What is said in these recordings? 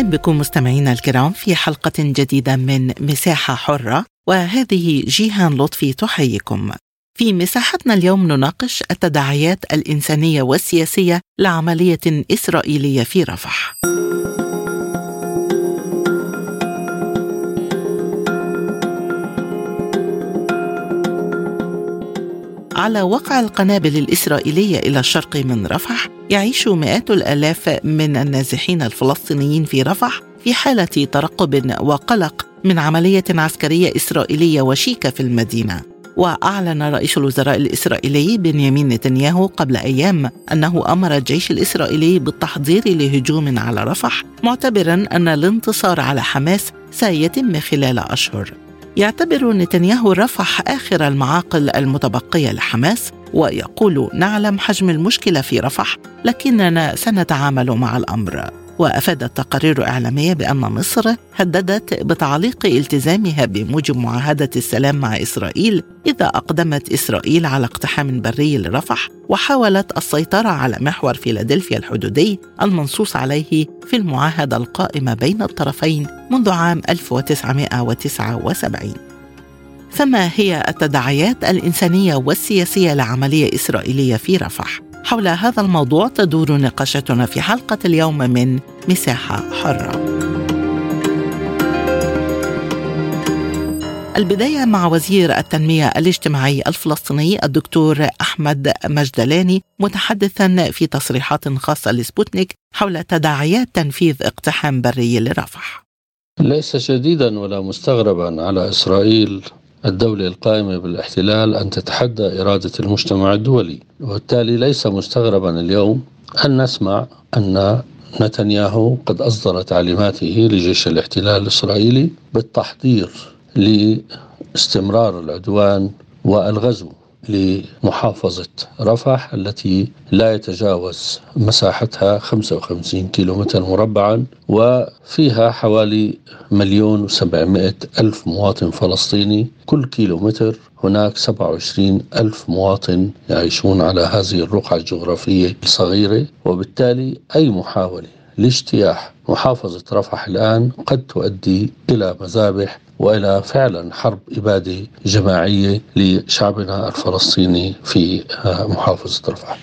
أهلا بكم مستمعينا الكرام في حلقة جديدة من مساحة حرة وهذه جيهان لطفي تحييكم. في مساحتنا اليوم نناقش التداعيات الإنسانية والسياسية لعملية إسرائيلية في رفح. على وقع القنابل الإسرائيلية إلى الشرق من رفح يعيش مئات الآلاف من النازحين الفلسطينيين في رفح في حالة ترقب وقلق من عملية عسكرية إسرائيلية وشيكة في المدينة. وأعلن رئيس الوزراء الإسرائيلي بنيامين نتنياهو قبل أيام أنه أمر الجيش الإسرائيلي بالتحضير لهجوم على رفح معتبرا أن الانتصار على حماس سيتم خلال أشهر. يعتبر نتنياهو رفح آخر المعاقل المتبقية لحماس ويقول نعلم حجم المشكلة في رفح لكننا سنتعامل مع الأمر. وأفادت تقارير إعلامية بأن مصر هددت بتعليق التزامها بموجب معاهدة السلام مع إسرائيل إذا أقدمت إسرائيل على اقتحام بري لرفح وحاولت السيطرة على محور فيلادلفيا الحدودي المنصوص عليه في المعاهدة القائمة بين الطرفين منذ عام 1979 فما هي التداعيات الإنسانية والسياسية لعملية إسرائيلية في رفح؟ حول هذا الموضوع تدور نقاشتنا في حلقة اليوم من مساحة حرة. البداية مع وزير التنمية الاجتماعي الفلسطيني الدكتور أحمد مجدلاني متحدثا في تصريحات خاصة لسبوتنيك حول تداعيات تنفيذ اقتحام بري لرفح ليس جديدا ولا مستغربا على إسرائيل الدولة القائمة بالاحتلال أن تتحدى إرادة المجتمع الدولي وبالتالي ليس مستغربا اليوم أن نسمع أن نتنياهو قد أصدر تعليماته لجيش الاحتلال الإسرائيلي بالتحضير لاستمرار العدوان والغزو. لمحافظة رفح التي لا يتجاوز مساحتها 55 كيلومتر مربعا وفيها حوالي مليون وسبعمائة ألف مواطن فلسطيني. كل كيلومتر هناك 27 ألف مواطن يعيشون على هذه الرقعة الجغرافية الصغيرة وبالتالي أي محاولة لاجتياح محافظة رفح الآن قد تؤدي إلى مذابح وإلى فعلا حرب إبادة جماعية لشعبنا الفلسطيني في محافظة رفح.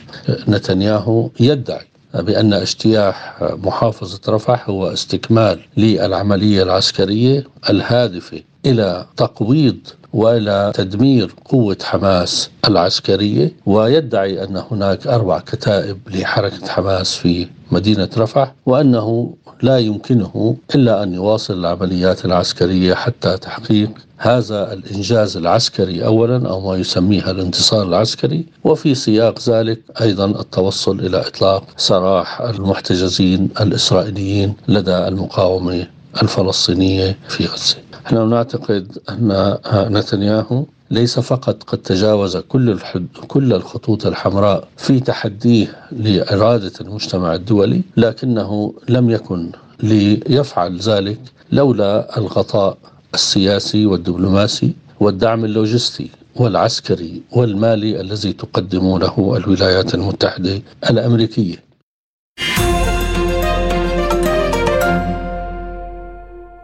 نتنياهو يدعي بأن اجتياح محافظة رفح هو استكمال للعملية العسكرية الهادفة إلى تقويض والى تدمير قوة حماس العسكرية ويدعي أن هناك أربع كتائب لحركة حماس في مدينة رفح وأنه لا يمكنه إلا أن يواصل العمليات العسكرية حتى تحقيق هذا الإنجاز العسكري اولا أو ما يسميها الانتصار العسكري وفي سياق ذلك أيضا التوصل إلى إطلاق سراح المحتجزين الإسرائيليين لدى المقاومة الفلسطينية في غزة. نحن نعتقد أن نتنياهو ليس فقط قد تجاوز كل الحد كل الخطوط الحمراء في تحديه لإرادة المجتمع الدولي لكنه لم يكن ليفعل ذلك لولا الغطاء السياسي والدبلوماسي والدعم اللوجستي والعسكري والمالي الذي تقدم له الولايات المتحدة الأمريكية.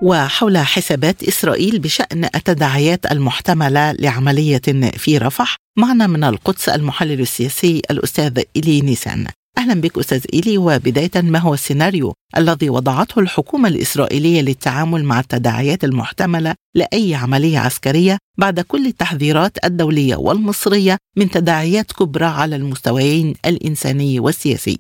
وحول حسابات إسرائيل بشأن التداعيات المحتملة لعملية في رفح. معنا من القدس المحلل السياسي الأستاذ إيلي نيسان. أهلا بك أستاذ إيلي وبداية ما هو السيناريو الذي وضعته الحكومة الإسرائيلية للتعامل مع التداعيات المحتملة لأي عملية عسكرية بعد كل التحذيرات الدولية والمصرية من تداعيات كبرى على المستويين الإنساني والسياسي.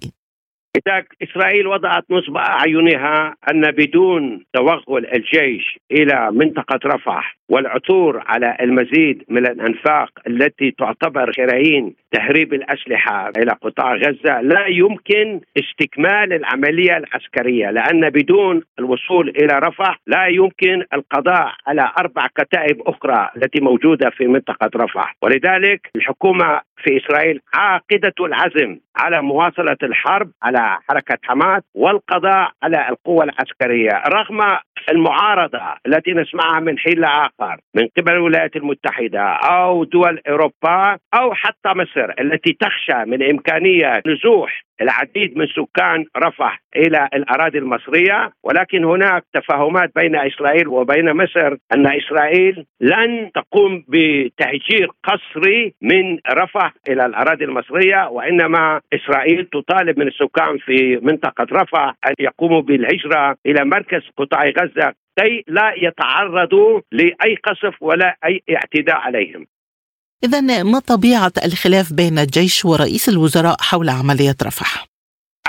إسرائيل وضعت نصب أعينها أن بدون توغل الجيش إلى منطقة رفح. والعثور على المزيد من الأنفاق التي تعتبر شرايين تهريب الأسلحة إلى قطاع غزة لا يمكن استكمال العملية العسكرية لأن بدون الوصول إلى رفح لا يمكن القضاء على أربع كتائب أخرى التي موجودة في منطقة رفح. ولذلك الحكومة في إسرائيل عاقدة العزم على مواصلة الحرب على حركة حماس والقضاء على القوى العسكرية رغم المعارضة التي نسمعها من حين لآخر من قبل الولايات المتحدة أو دول أوروبا أو حتى مصر التي تخشى من إمكانية نزوح العديد من سكان رفح إلى الأراضي المصرية ولكن هناك تفاهمات بين إسرائيل وبين مصر أن إسرائيل لن تقوم بتهجير قسري من رفح إلى الأراضي المصرية وإنما إسرائيل تطالب من السكان في منطقة رفح أن يقوموا بالهجرة إلى مركز قطاع غزة كي لا يتعرضوا لأي قصف ولا أي اعتداء عليهم. إذا ما طبيعة الخلاف بين الجيش ورئيس الوزراء حول عملية رفح؟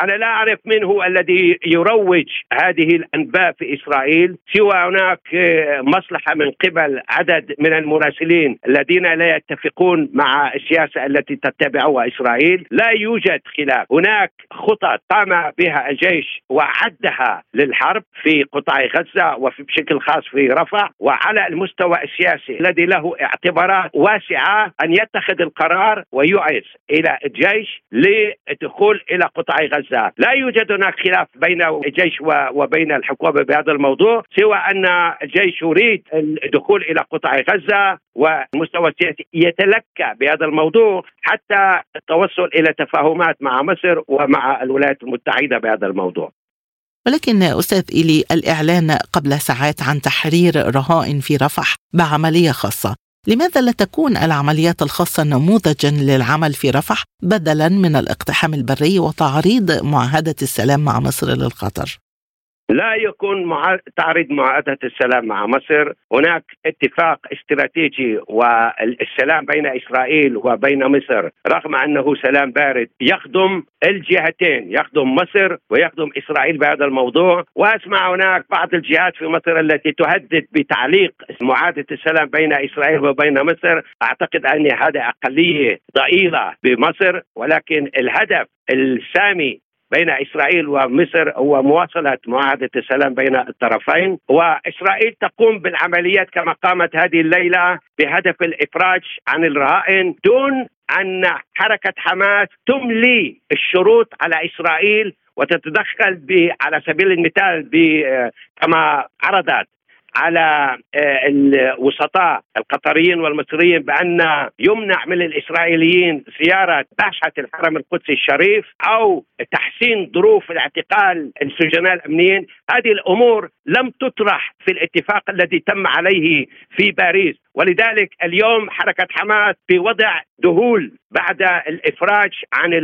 أنا لا أعرف من هو الذي يروج هذه الأنباء في إسرائيل. سوى هناك آه، مصلحة من قبل عدد من المراسلين الذين لا يتفقون مع السياسة التي تتبعها إسرائيل. لا يوجد خلاف. هناك خطط قام بها الجيش وعدها للحرب في قطاع غزة وفي بشكل خاص في رفح وعلى المستوى السياسي الذي له اعتبارات واسعة أن يتخذ القرار ويعز إلى الجيش للدخول إلى قطاع غزة. غزة لا يوجد هناك خلاف بين الجيش وبين الحكومة بهذا الموضوع سوى أن الجيش يريد الدخول إلى قطاع غزة والمستوى السياسي يتلكى بهذا الموضوع حتى التوصل إلى تفاهمات مع مصر ومع الولايات المتحدة بهذا الموضوع. ولكن أستاذ إيلي الإعلان قبل ساعات عن تحرير رهائن في رفح بعملية خاصة. لماذا لا تكون العمليات الخاصة نموذجا للعمل في رفح بدلا من الاقتحام البري وتعريض معاهدة السلام مع مصر للخطر؟ لا يكون مع... تعريض معاهدة السلام مع مصر. هناك اتفاق استراتيجي والسلام بين إسرائيل وبين مصر رغم أنه سلام بارد. يخدم الجهتين يخدم مصر ويخدم إسرائيل بهذا الموضوع. وأسمع هناك بعض الجهات في مصر التي تهدد بتعليق معاهدة السلام بين إسرائيل وبين مصر. أعتقد أن هذا أقلية ضئيلة بمصر ولكن الهدف السامي بين إسرائيل ومصر هو مواصلة معاهدة السلام بين الطرفين وإسرائيل تقوم بالعمليات كما قامت هذه الليلة بهدف الإفراج عن الرهائن دون أن حركة حماس تملي الشروط على إسرائيل وتتدخل على سبيل المثال كما عرضت على آه، الوسطاء القطريين والمصريين بأن يمنع من الإسرائيليين زيارة باشا الحرم القدسي الشريف أو تحسين ظروف الاعتقال السجناء الأمنيين، هذه الأمور لم تطرح في الاتفاق الذي تم عليه في باريس، ولذلك اليوم حركة حماس في وضع ذهول بعد الإفراج عن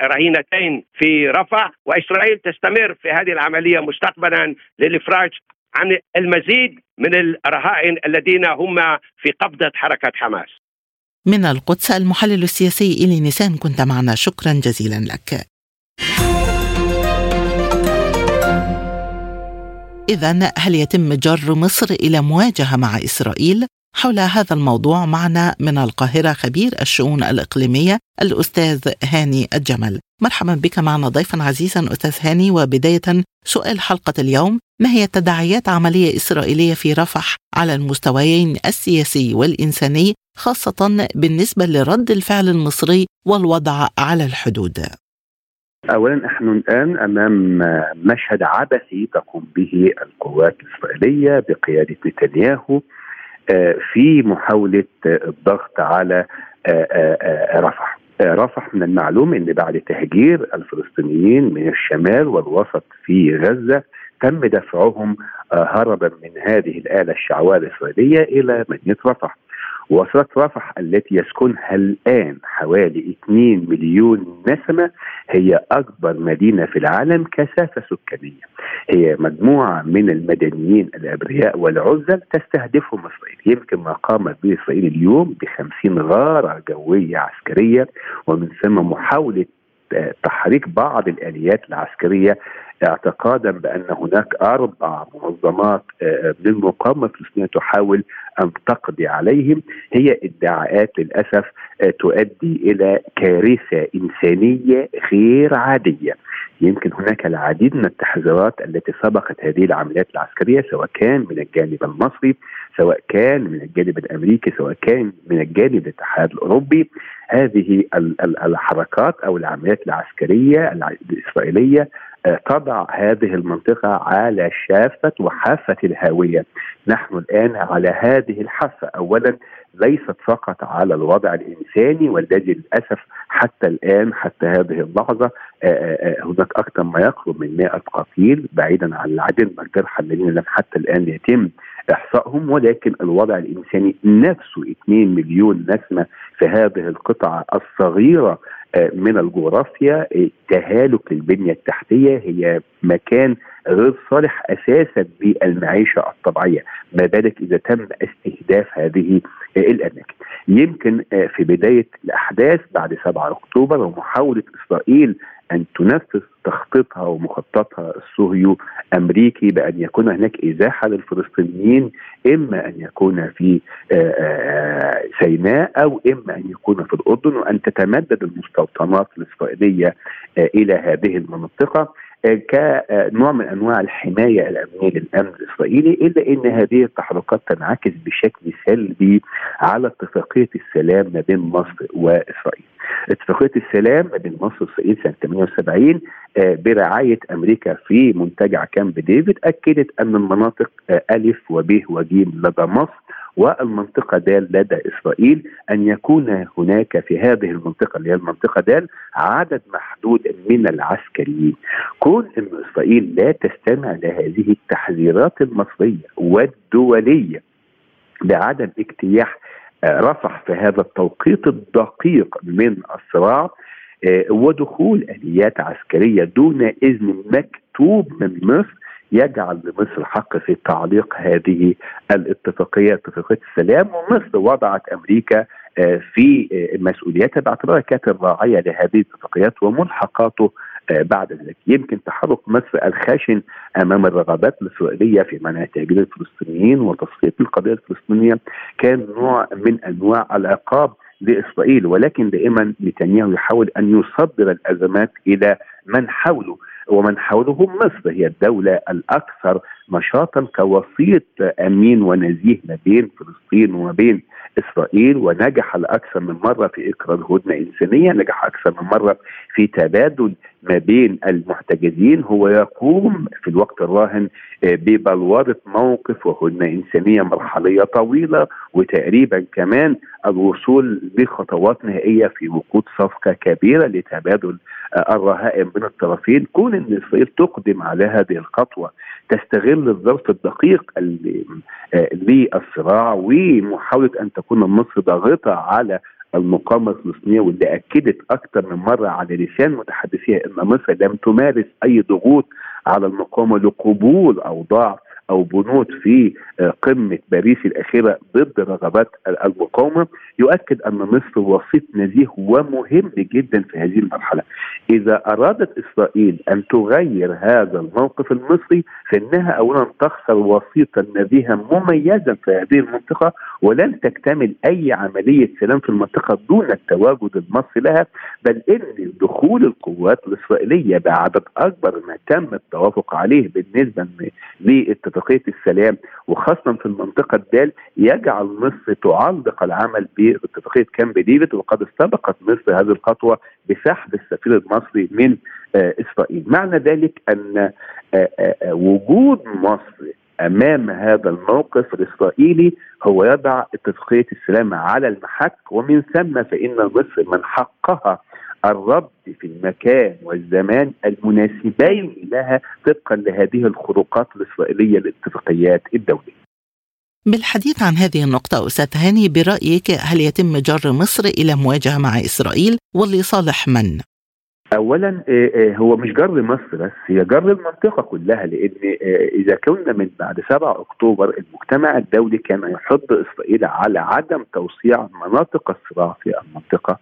الرهينتين في رفح. وإسرائيل تستمر في هذه العملية مستقبلا للإفراج عن المزيد من الرهائن الذين هم في قبضة حركة حماس. من القدس المحلل السياسي إلي نيسان كنت معنا. شكرا جزيلا لك. إذا هل يتم جر مصر إلى مواجهة مع إسرائيل؟ حول هذا الموضوع معنا من القاهرة خبير الشؤون الإقليمية الأستاذ هاني الجمل. مرحبا بك معنا ضيفا عزيزا أستاذ هاني وبداية سؤال حلقة اليوم. ما هي تداعيات عملية إسرائيلية في رفح على المستويين السياسي والإنساني خاصة بالنسبة لرد الفعل المصري والوضع على الحدود؟ اولا نحن الآن أمام مشهد عبثي تقوم به القوات الإسرائيلية بقيادة نتنياهو آه، في محاولة الضغط على آه، آه، رفح. رفح من المعلوم إن بعد تهجير الفلسطينيين من الشمال والوسط في غزة تم دفعهم هربا من هذه الآلة الشعواء الاسرائيليه إلى مدينة رفح. وصلت رفح التي يسكنها الآن حوالي 2 مليون نسمة هي أكبر مدينة في العالم كثافة سكانية. هي مجموعة من المدنيين الأبرياء والعزل تستهدفهم إسرائيل يمكن ما قامت به إسرائيل اليوم ب 50 غارة جوية عسكرية ومن ثم محاولة تحريك بعض الآليات العسكرية اعتقادا بأن هناك أربع منظمات للمقاومه الفلسطينيه تحاول أن تقضي عليهم هي ادعاءات للأسف تؤدي إلى كارثة إنسانية غير عادية. يمكن هناك العديد من التحذيرات التي سبقت هذه العمليات العسكرية سواء كان من الجانب المصري سواء كان من الجانب الأمريكي سواء كان من الجانب الاتحاد الأوروبي هذه الحركات أو العمليات العسكرية الإسرائيلية تضع هذه المنطقة على شافة وحافة الهاوية. نحن الآن على هذه الحافة. أولا ليست فقط على الوضع الإنساني والذي للأسف حتى الآن حتى هذه اللحظة هناك أكثر ما يقرب من 100 قتيل بعيدا عن العدد من الجرحى الذين لم حتى الآن يتم إحصائهم ولكن الوضع الإنساني نفسه 2 مليون نسمة في هذه القطعة الصغيرة من الجغرافيا تهالك البنية التحتية هي مكان غير صالح أساسا للمعيشة الطبيعية. ما بالك إذا تم استهداف هذه الأماكن. يمكن في بداية الأحداث بعد 7 أكتوبر ومحاولة إسرائيل أن تنفذ تخطيطها ومخططها الصهيو امريكي بأن يكون هناك إزاحة للفلسطينيين إما أن يكون في سيناء أو إما أن يكون في الأردن وأن تتمدد المستوطنات الإسرائيلية إلى هذه المنطقة كنوع من أنواع الحماية الأمنية للأمن الإسرائيلي إلا إن هذه التحركات تنعكس بشكل سلبي على اتفاقية السلام ما بين مصر وإسرائيل. اتفاقية السلام ما بين مصر وإسرائيل سنة 78 برعاية أمريكا في منتجع كامب ديفيد أكدت أن المناطق ألف وب وج لدى مصر والمنطقة دال لدى إسرائيل أن يكون هناك في هذه المنطقة اللي هي المنطقة دال عدد محدود من العسكريين. كون أن إسرائيل لا تستمع لهذه التحذيرات المصرية والدولية بعدم اجتياح رفح في هذا التوقيت الدقيق من الصراع ودخول آليات عسكرية دون إذن مكتوب من مصر يجعل لمصر حق في تعليق هذه الاتفاقية. اتفاقية السلام ومصر وضعت أمريكا في مسؤوليتها باعتبارها كانت الراعية لهذه الاتفاقيات وملحقاته بعد ذلك. يمكن تحرك مصر الخشن أمام الرغبات الإسرائيلية في منع تهجير الفلسطينيين وتصفيه القضية الفلسطينية كان نوع من أنواع العقاب لإسرائيل. ولكن دائما نتنياهو يحاول أن يصدر الأزمات إلى من حوله. ومن حولهم مصر هي الدولة الأكثر نشاطا كوسيط أمين ونزيه ما بين فلسطين وما بين إسرائيل ونجح لأكثر من مرة في إقرار هدنة إنسانية نجح أكثر من مرة في تبادل ما بين المحتجزين. هو يقوم في الوقت الراهن ببلورة موقف وهدنة إنسانية مرحلية طويلة وتقريبا كمان الوصول لخطوات نهائية في وقود صفقة كبيرة لتبادل الرهائن بين الطرفين. كون إن إسرائيل تقدم على هذه الخطوة تستغل الظرف الدقيق للصراع ومحاولة أن تكون مصر ضاغطة على المقاومة الفلسطينية واللي أكدت أكثر من مرة على لسان متحدثيها إن مصر لم تمارس أي ضغوط على المقاومة لقبول أوضاع أو بنود في قمة باريس الأخيرة ضد رغبات المقاومه يؤكد أن مصر وسيط نزيه ومهم جدا في هذه المرحلة. إذا أرادت إسرائيل أن تغير هذا الموقف المصري فإنها اولا تخسر وسيطا نزيها مميزا في هذه المنطقة ولن تكتمل أي عملية سلام في المنطقة دون التواجد المصري لها بل إن دخول القوات الإسرائيلية بعدد أكبر ما تم التوافق عليه بالنسبة لاتفاقية السلام وخاصة في المنطقة الدال يجعل مصر تعلق العمل باتفاقية كامب ديفيد وقد استبقت مصر هذه الخطوة بسحب السفير المصري من إسرائيل، معنى ذلك أن وجود مصر أمام هذا الموقف الإسرائيلي هو يضع اتفاقية السلام على المحك ومن ثم فإن مصر من حقها الرد في المكان والزمان المناسبين لها طبقا لهذه الخروقات الإسرائيلية للاتفاقيات الدولية. بالحديث عن هذه النقطة أستاذ هاني برأيك هل يتم جر مصر إلى مواجهة مع إسرائيل ولصالح من؟ اولا هو مش جر مصر بس هي جر المنطقة كلها لأن إذا كنا من بعد 7 أكتوبر المجتمع الدولي كان يحض إسرائيل على عدم توسيع مناطق الصراع في المنطقة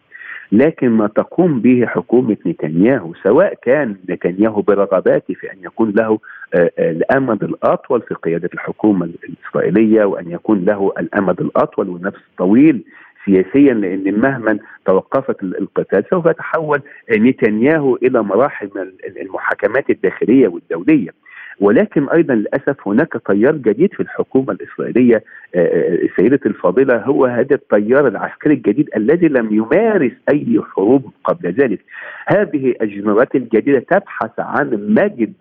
لكن ما تقوم به حكومة نتنياهو سواء كان نتنياهو برغباته في أن يكون له آه، آه، الأمد الأطول في قيادة الحكومة الإسرائيلية وأن يكون له الأمد الأطول والنفس الطويل سياسيا لأن مهما توقفت القتال سوف يتحول نتنياهو إلى مراحل المحاكمات الداخلية والدولية ولكن أيضا للأسف هناك تيار جديد في الحكومة الإسرائيلية آه، آه، سيده الفاضلة هو هذا التيار العسكري الجديد الذي لم يمارس أي حروب قبل ذلك. هذه الجنرالات الجديدة تبحث عن مجد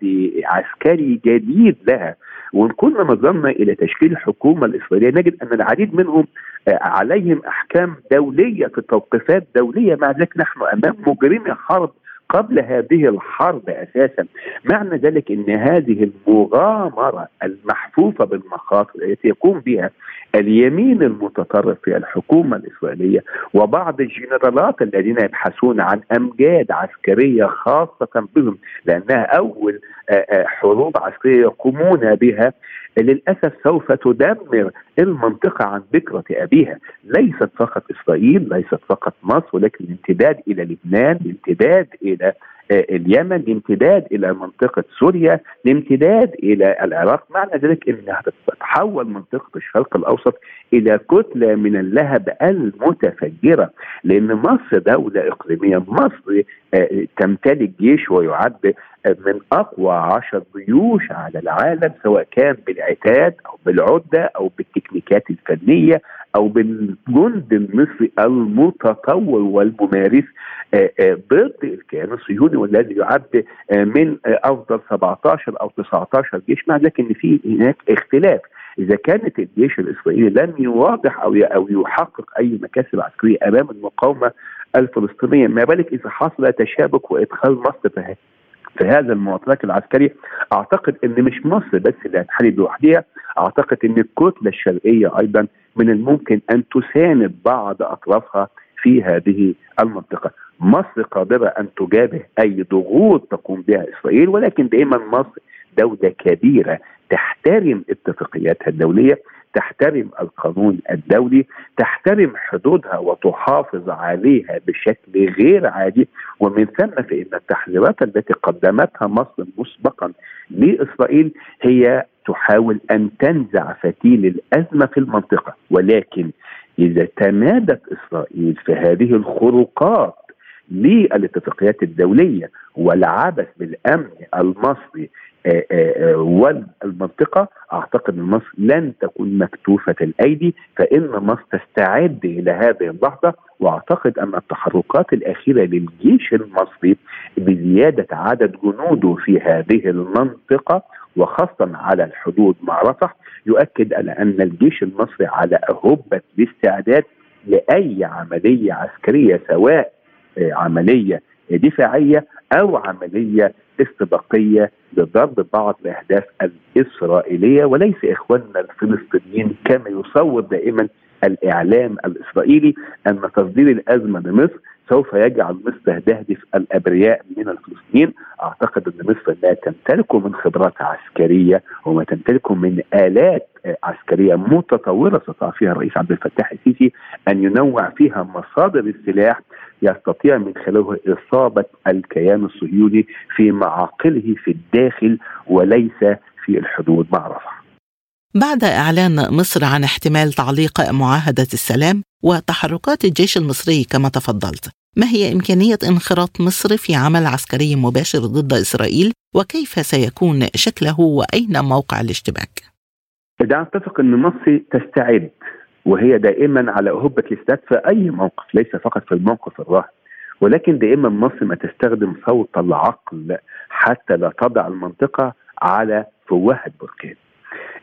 عسكري جديد لها وإن كنا نظرنا إلى تشكيل الحكومة الإسرائيلية نجد أن العديد منهم عليهم أحكام دولية في توقيفات دولية مع ذلك نحن أمام مجرمي حرب قبل هذه الحرب أساسا. معنى ذلك إن هذه المغامرة المحفوفة بالمخاطر التي يقوم بها اليمين المتطرف في الحكومة الإسرائيلية وبعض الجنرالات الذين يبحثون عن أمجاد عسكرية خاصة بهم لأنها أول آه، آه، حروب عسكرية يقومون بها للأسف سوف تدمر المنطقة عن بكرة أبيها، ليست فقط إسرائيل، ليست فقط مصر ولكن الامتداد إلى لبنان، الامتداد إلى آه، اليمن الامتداد إلى منطقة سوريا الامتداد إلى العراق. معنى ذلك انها تتحول منطقة الشرق الأوسط إلى كتلة من اللهب المتفجرة لأن مصر دولة إقليمية. مصر آه، تمتلك جيش ويعد من أقوى عشر جيوش على العالم سواء كان بالعتاد أو بالعدة أو بالتكنيكات الفنية أو بالجند المصري المتطور والممارس. آه، آه، ضد الكيان الصهيوني والذي يعد آه، من أفضل 17 أو 19 جيش مع ذلك ان في هناك اختلاف. إذا كانت الجيش الإسرائيلي لم يواضح أو أو يحقق أي مكاسب عسكرية أمام المقاومة الفلسطينية ما بالك إذا حصل تشابك وإدخال مصر في في هذا المعطيات العسكري؟ أعتقد إن مش مصر بس اللي هتحارب لوحدها أعتقد إن الكتله الشرقية أيضا من الممكن أن تساند بعض أطرافها في هذه المنطقة. مصر قادرة أن تجابه أي ضغوط تقوم بها إسرائيل ولكن دائما مصر دولة كبيرة. تحترم اتفاقياتها الدولية تحترم القانون الدولي تحترم حدودها وتحافظ عليها بشكل غير عادي. ومن ثم فإن التحذيرات التي قدمتها مصر مسبقا لإسرائيل هي تحاول أن تنزع فتيل الأزمة في المنطقة. ولكن إذا تمادت إسرائيل في هذه الخروقات للاتفاقيات الدولية والعبث بالأمن المصري آه، آه، آه، والمنطقة أعتقد أن مصر لن تكون مكتوفة الأيدي فإن مصر تستعد إلى هذه اللحظة وأعتقد أن التحركات الأخيرة للجيش المصري بزيادة عدد جنوده في هذه المنطقة وخاصة على الحدود مع رفح يؤكد على أن الجيش المصري على أهبة الاستعداد لأي عملية عسكرية سواء عملية دفاعية أو عملية استباقية لضرب بعض الأهداف الإسرائيلية. وليس إخواننا الفلسطينيين كما يصور دائما الإعلام الإسرائيلي أن تصدير الأزمة لمصر سوف يجعل مصر تهدف الأبرياء من الفلسطينيين، أعتقد أن مصر لا تمتلك من خبرات عسكرية وما تمتلك من آلات عسكرية متطورة استطاع فيها الرئيس عبد الفتاح السيسي أن ينوع فيها مصادر السلاح يستطيع من خلاله إصابة الكيان الصهيوني في معاقله في الداخل وليس في الحدود مع رفح. بعد إعلان مصر عن احتمال تعليق معاهدة السلام وتحركات الجيش المصري كما تفضلت، ما هي إمكانية انخراط مصر في عمل عسكري مباشر ضد إسرائيل؟ وكيف سيكون شكله؟ وأين موقع الاشتباك؟ إذا أتفق أن مصر تستعد وهي دائما على أهبة الاستعداد في أي موقف ليس فقط في الموقف الراهن ولكن دائما مصر ما تستخدم صوت العقل حتى لا تضع المنطقة على فوهة بركان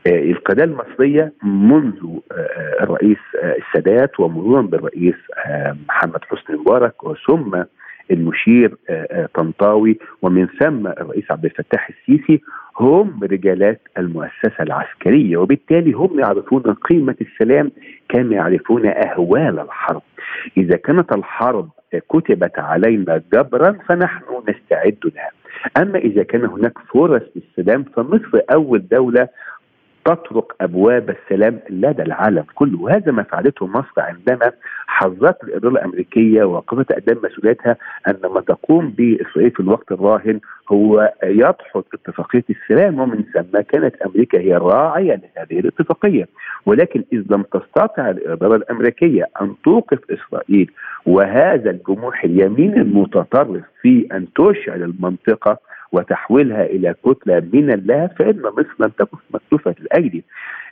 آه، القضايا المصرية منذ آه، الرئيس آه، السادات ومرورا بالرئيس محمد حسني مبارك ثم المشير طنطاوي ومن ثم الرئيس عبد الفتاح السيسي هم رجالات المؤسسة العسكرية وبالتالي هم يعرفون قيمة السلام كما يعرفون أهوال الحرب. إذا كانت الحرب كتبت علينا جبرا فنحن نستعد لها. أما إذا كان هناك فرص للسلام فمصر أول دولة تطرق أبواب السلام لدى العالم كله. وهذا ما فعلته مصر عندما حذرت الإدارة الأمريكية وقفت قدام مسؤوليتها أن ما تقوم به اسرائيل في الوقت الراهن هو يدحض اتفاقية السلام. ومن ثم كانت أمريكا هي الراعيه لهذه الاتفاقية. ولكن إذ لم تستطع الإدارة الأمريكية أن توقف إسرائيل وهذا الجموح اليمين المتطرف في أن تشعل المنطقة وتحويلها إلى كتلة من اللهب فإن مصر لن تكون مكتوفة الايدي.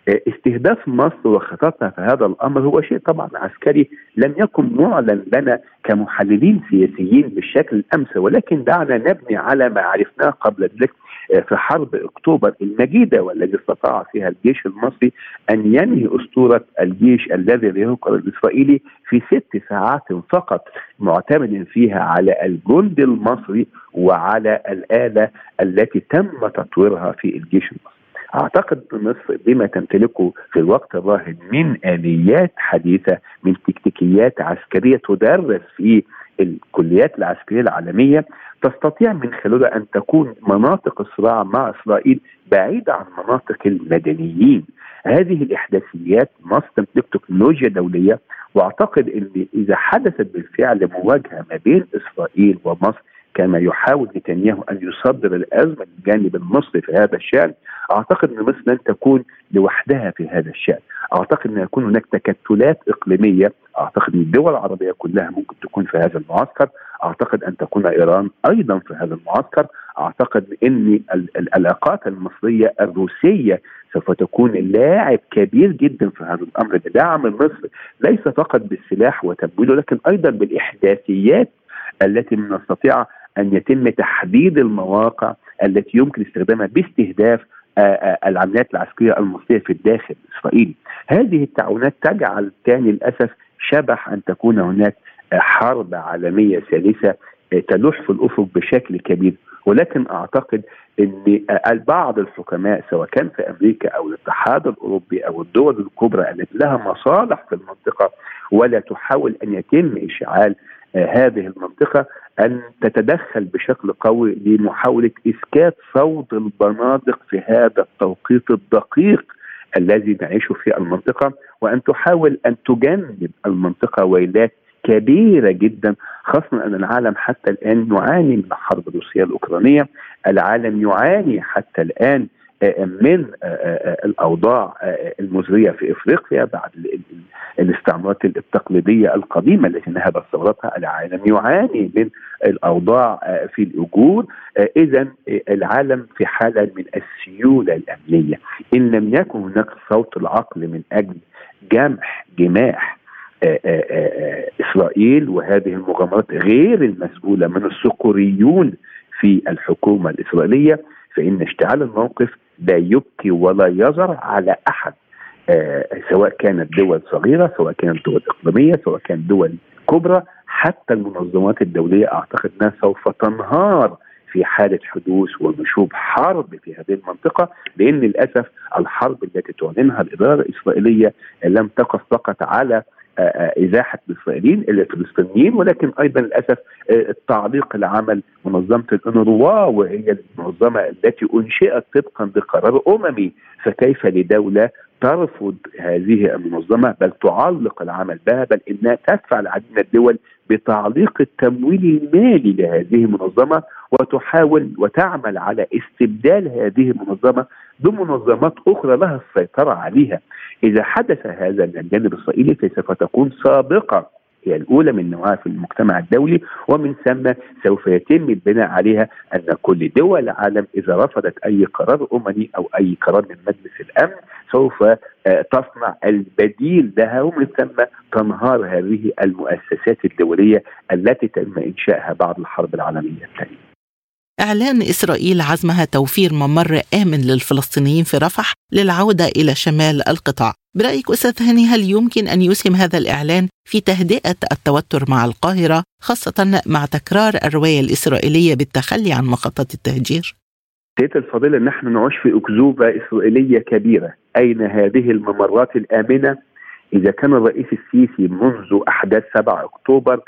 آه، استهداف مصر وخططها في هذا الأمر هو شيء طبعا عسكري لم يكن معلن لنا كمحللين سياسيين بالشكل الامثل ولكن دعنا نبني على ما عرفناه قبل ذلك في حرب أكتوبر المجيدة والذي استطاع فيها الجيش المصري أن ينهي أسطورة الجيش الذي يهقر الإسرائيلي في ست ساعات فقط معتمد فيها على الجند المصري وعلى الآلة التي تم تطويرها في الجيش المصري. أعتقد مصر بما تمتلكه في الوقت الراهن من آليات حديثة من تكتيكيات عسكرية تدرس في الكليات العسكرية العالمية تستطيع من خلالها أن تكون مناطق الصراع مع إسرائيل بعيدة عن مناطق المدنيين. هذه الإحداثيات مصر تمتلك تكنولوجيا دولية وأعتقد إن إذا حدثت بالفعل مواجهة ما بين إسرائيل ومصر كما يحاول نتنياهو أن يصدر الأزمة للجانب المصري في هذا الشأن أعتقد أن مصر لن تكون لوحدها في هذا الشأن. أعتقد أن يكون هناك تكتلات إقليمية. أعتقد أن الدول العربية كلها ممكن تكون في هذا المعسكر. أعتقد أن تكون إيران أيضا في هذا المعسكر. أعتقد أن العلاقات المصرية الروسية سوف تكون لاعب كبير جدا في هذا الأمر. بدعم مصر ليس فقط بالسلاح وتمويله لكن أيضا بالإحداثيات التي نستطيع أن يتم تحديد المواقع التي يمكن استخدامها باستهداف العمليات العسكرية المصرية في الداخل الإسرائيلي. هذه التعاونات تجعل كان للأسف شبح أن تكون هناك حرب عالمية ثالثة تلوح في الأفق بشكل كبير ولكن أعتقد إن بعض الحكماء سواء كان في أمريكا أو الاتحاد الأوروبي أو الدول الكبرى التي لها مصالح في المنطقة ولا تحاول أن يتم إشعال هذه المنطقة أن تتدخل بشكل قوي لمحاولة إسكات صوت البنادق في هذا التوقيت الدقيق الذي نعيشه في المنطقة وأن تحاول أن تجنب المنطقة ويلات كبيرة جدا خاصة أن العالم حتى الآن يعاني من الحرب الروسية الأوكرانية، العالم يعاني حتى الآن من الأوضاع المزرية في إفريقيا بعد الاستعمارات التقليدية القديمة التي نهبت ثورتها العالم يعاني من الأوضاع في الاجور اذا العالم في حالة من السيولة الأمنية. إن لم يكن هناك صوت العقل من أجل جمح جماح إسرائيل وهذه المغامرات غير المسؤولة من الصقوريون في الحكومة الإسرائيلية فإن اشتعال الموقف لا يبكي ولا يزر على أحد. آه سواء كانت دول صغيرة سواء كانت دول إقليمية سواء كانت دول كبرى حتى المنظمات الدولية أعتقد أنها سوف تنهار في حالة حدوث ونشوب حرب في هذه المنطقة لأن للأسف الحرب التي تعلنها الإدارة الإسرائيلية لم تقف فقط على إزاحة الإسرائيليين إلى الفلسطينيين ولكن أيضا للأسف التعليق العمل منظمة الأنروا وهي المنظمة التي أنشئت طبقا بقرار أممي فكيف لدولة ترفض هذه المنظمة بل تعلق العمل بها بل إنها تدفع العديد من الدول بتعليق التمويل المالي لهذه المنظمة وتحاول وتعمل على استبدال هذه المنظمة بمنظمات أخرى لها السيطرة عليها. إذا حدث هذا من الجانب الاسرائيلي فسوف تكون سابقه هي الأولى من نوعها في المجتمع الدولي ومن ثم سوف يتم البناء عليها أن كل دول العالم إذا رفضت أي قرار أممي أو أي قرار من مجلس الأمن سوف تصنع البديل لها ومن ثم تنهار هذه المؤسسات الدولية التي تم إنشائها بعد الحرب العالمية الثانية. إعلان إسرائيل عزمها توفير ممر آمن للفلسطينيين في رفح للعودة إلى شمال القطاع برأيك أستاذ هاني هل يمكن أن يسهم هذا الإعلان في تهدئة التوتر مع القاهرة خاصة مع تكرار الرواية الإسرائيلية بالتخلي عن مخطط التهجير؟ سيدة الفضيلة؟ نحن نعيش في أكذوبة إسرائيلية كبيرة. أين هذه الممرات الآمنة؟ إذا كان الرئيس السيسي منذ أحداث 7 أكتوبر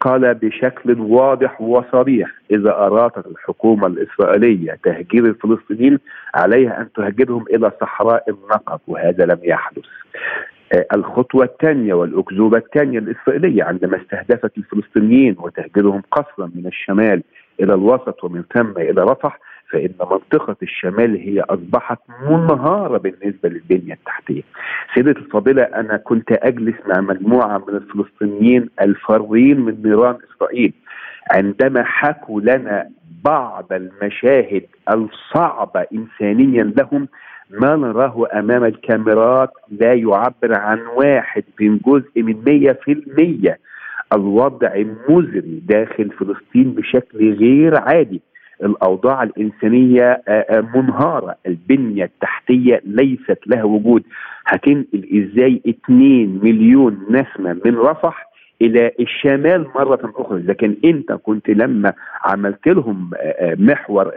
قال بشكل واضح وصريح إذا أرادت الحكومة الإسرائيلية تهجير الفلسطينيين عليها أن تهجرهم إلى صحراء النقب وهذا لم يحدث. آه، الخطوة الثانية والأكذوبة الثانية الإسرائيلية عندما استهدفت الفلسطينيين وتهجيرهم قصرا من الشمال إلى الوسط ومن ثم إلى رفح فإن منطقة الشمال هي أصبحت منهارة بالنسبة للبنية التحتية. سيدة الفاضلة أنا كنت أجلس مع مجموعة من الفلسطينيين الفارين من نيران إسرائيل. عندما حكوا لنا بعض المشاهد الصعبة إنسانيا لهم ما نراه أمام الكاميرات لا يعبر عن واحد من جزء من مية في المية. الوضع مزري داخل فلسطين بشكل غير عادي. الأوضاع الإنسانية آه، آه، منهارة. البنية التحتية ليست لها وجود. هتنقل إزاي 2 مليون نسمة من رفح إلى الشمال مرة أخرى. كان أنت كنت لما عملت لهم آه، محور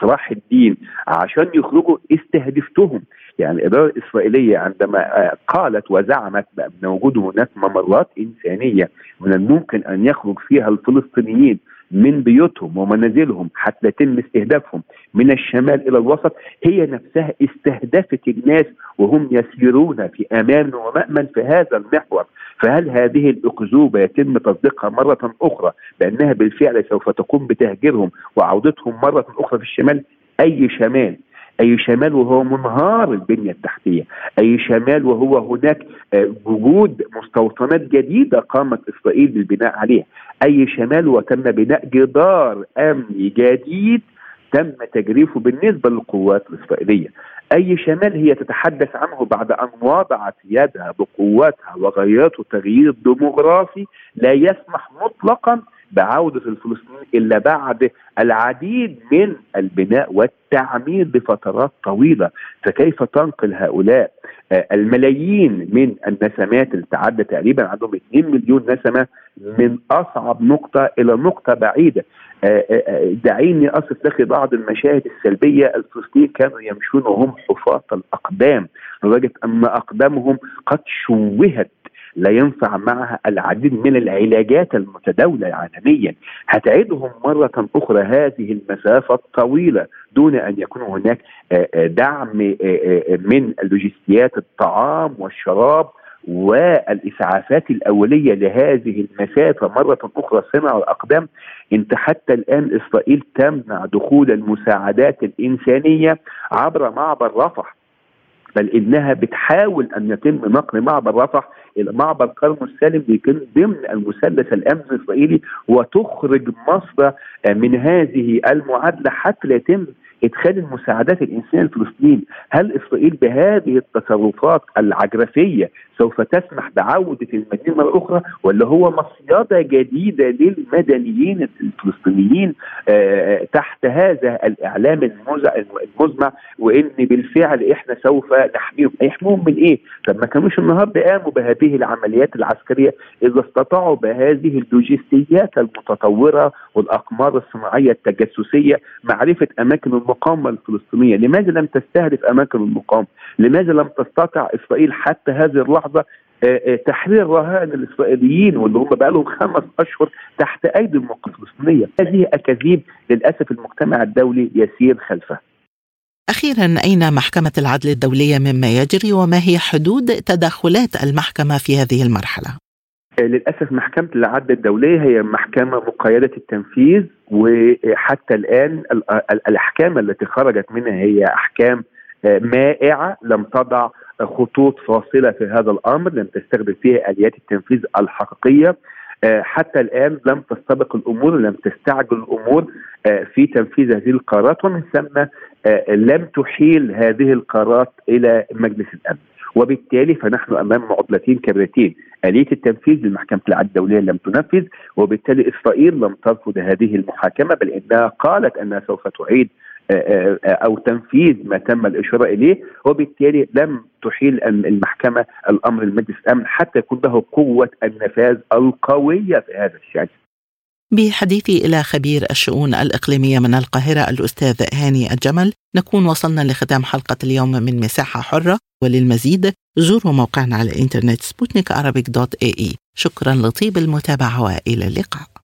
صلاح الدين عشان يخرجوا استهدفتهم. يعني الإدارة الإسرائيلية عندما قالت وزعمت بأن وجود هناك ممرات إنسانية من الممكن أن يخرج فيها الفلسطينيين من بيوتهم ومنازلهم حتى يتم استهدافهم من الشمال إلى الوسط هي نفسها استهدفت الناس وهم يسيرون في أمان ومأمن في هذا المحور. فهل هذه الأكذوبة يتم تصديقها مرة أخرى بأنها بالفعل سوف تقوم بتهجيرهم وعودتهم مرة أخرى في الشمال؟ أي شمال؟ أي شمال وهو منهار البنية التحتية، أي شمال وهو هناك آه، وجود مستوطنات جديدة قامت إسرائيل بالبناء عليها، أي شمال وتم بناء جدار أمني جديد تم تجريفه بالنسبة للقوات الإسرائيلية. أي شمال هي تتحدث عنه بعد أن وضعت يدها بقواتها وغيرت تغيير ديموغرافي لا يسمح مطلقا بعودة الفلسطينيين إلا بعد العديد من البناء والتعمير بفترات طويلة. فكيف تنقل هؤلاء آه، الملايين من النسمات اللي تعدى تقريبا عندهم 2 مليون نسمة من أصعب نقطة إلى نقطة بعيدة؟ آه، آه، دعيني أصف لك بعض المشاهد السلبية. الفلسطينيين كانوا يمشون وهم حفاة الأقدام لدرجة أن أقدامهم قد شوهت لا ينفع معها العديد من العلاجات المتداولة عالميا. هتعيدهم مرة أخرى هذه المسافة الطويلة دون أن يكون هناك آه، آه، دعم آه، من اللوجستيات الطعام والشراب والإسعافات الأولية لهذه المسافة. مرة أخرى صنع الأقدام أنت حتى الآن إسرائيل تمنع دخول المساعدات الإنسانية عبر معبر رفح بل إنها بتحاول أن يتم نقل معبر رفح معبر كرم السالم بيكون ضمن المثلث الامن الإسرائيلي وتخرج مصر من هذه المعادلة حتى لا يتم إدخال المساعدات الإنسانية لفلسطين، هل إسرائيل بهذه التصرفات العجرفية سوف تسمح بعودة المدينة مره أخرى ولا هو مصيدة جديدة للمدنيين الفلسطينيين آه تحت هذا الإعلام المزمع وإن بالفعل إحنا سوف نحميهم، يحموهم من إيه؟ طب ما كانوش النهارده قاموا بهذه العمليات العسكرية إذا استطاعوا بهذه اللوجستيات المتطورة والأقمار الصناعية التجسسية معرفة اماكن المقاومة الفلسطينية، لماذا لم تستهدف أماكن المقاومة؟ لماذا لم تستطع إسرائيل حتى هذه اللحظة آه، آه، تحرير رهائن الإسرائيليين واللي هم بقى لهم خمس أشهر تحت أيدي المقاومه الفلسطينية، هذه أكاذيب للأسف المجتمع الدولي يسير خلفها. أخيرا أين محكمة العدل الدولية مما يجري وما هي حدود تدخلات المحكمة في هذه المرحلة؟ آه، للأسف محكمة العدل الدولية هي محكمة مقيدة التنفيذ وحتى الآن الأحكام التي خرجت منها هي أحكام آه، مائعة لم تضع خطوط فاصلة في هذا الأمر لم تستخدم فيها آليات التنفيذ الحقيقية. آه، حتى الآن لم تستبق الأمور لم تستعجل الأمور في تنفيذ هذه القرارات ومن ثم لم تحيل هذه القرارات إلى مجلس الأمن. وبالتالي فنحن أمام معضلتين كبيرتين آلية التنفيذ لمحكمة العدل الدولية لم تنفذ وبالتالي إسرائيل لم ترفض هذه المحاكمة بل إنها قالت أنها سوف تعيد آه، آه، آه، أو تنفيذ ما تم الإشارة إليه وبالتالي لم تحيل المحكمة الأمر المجلس الأمن حتى يكون له قوة النفاذ القوية في هذا الشأن. بحديثي إلى خبير الشؤون الإقليمية من القاهرة الأستاذ هاني الجمل نكون وصلنا لختام حلقة اليوم من مساحة حرة وللمزيد زوروا موقعنا على الإنترنت سبوتنيك dot A, E. شكرا لطيب المتابعة وإلى اللقاء.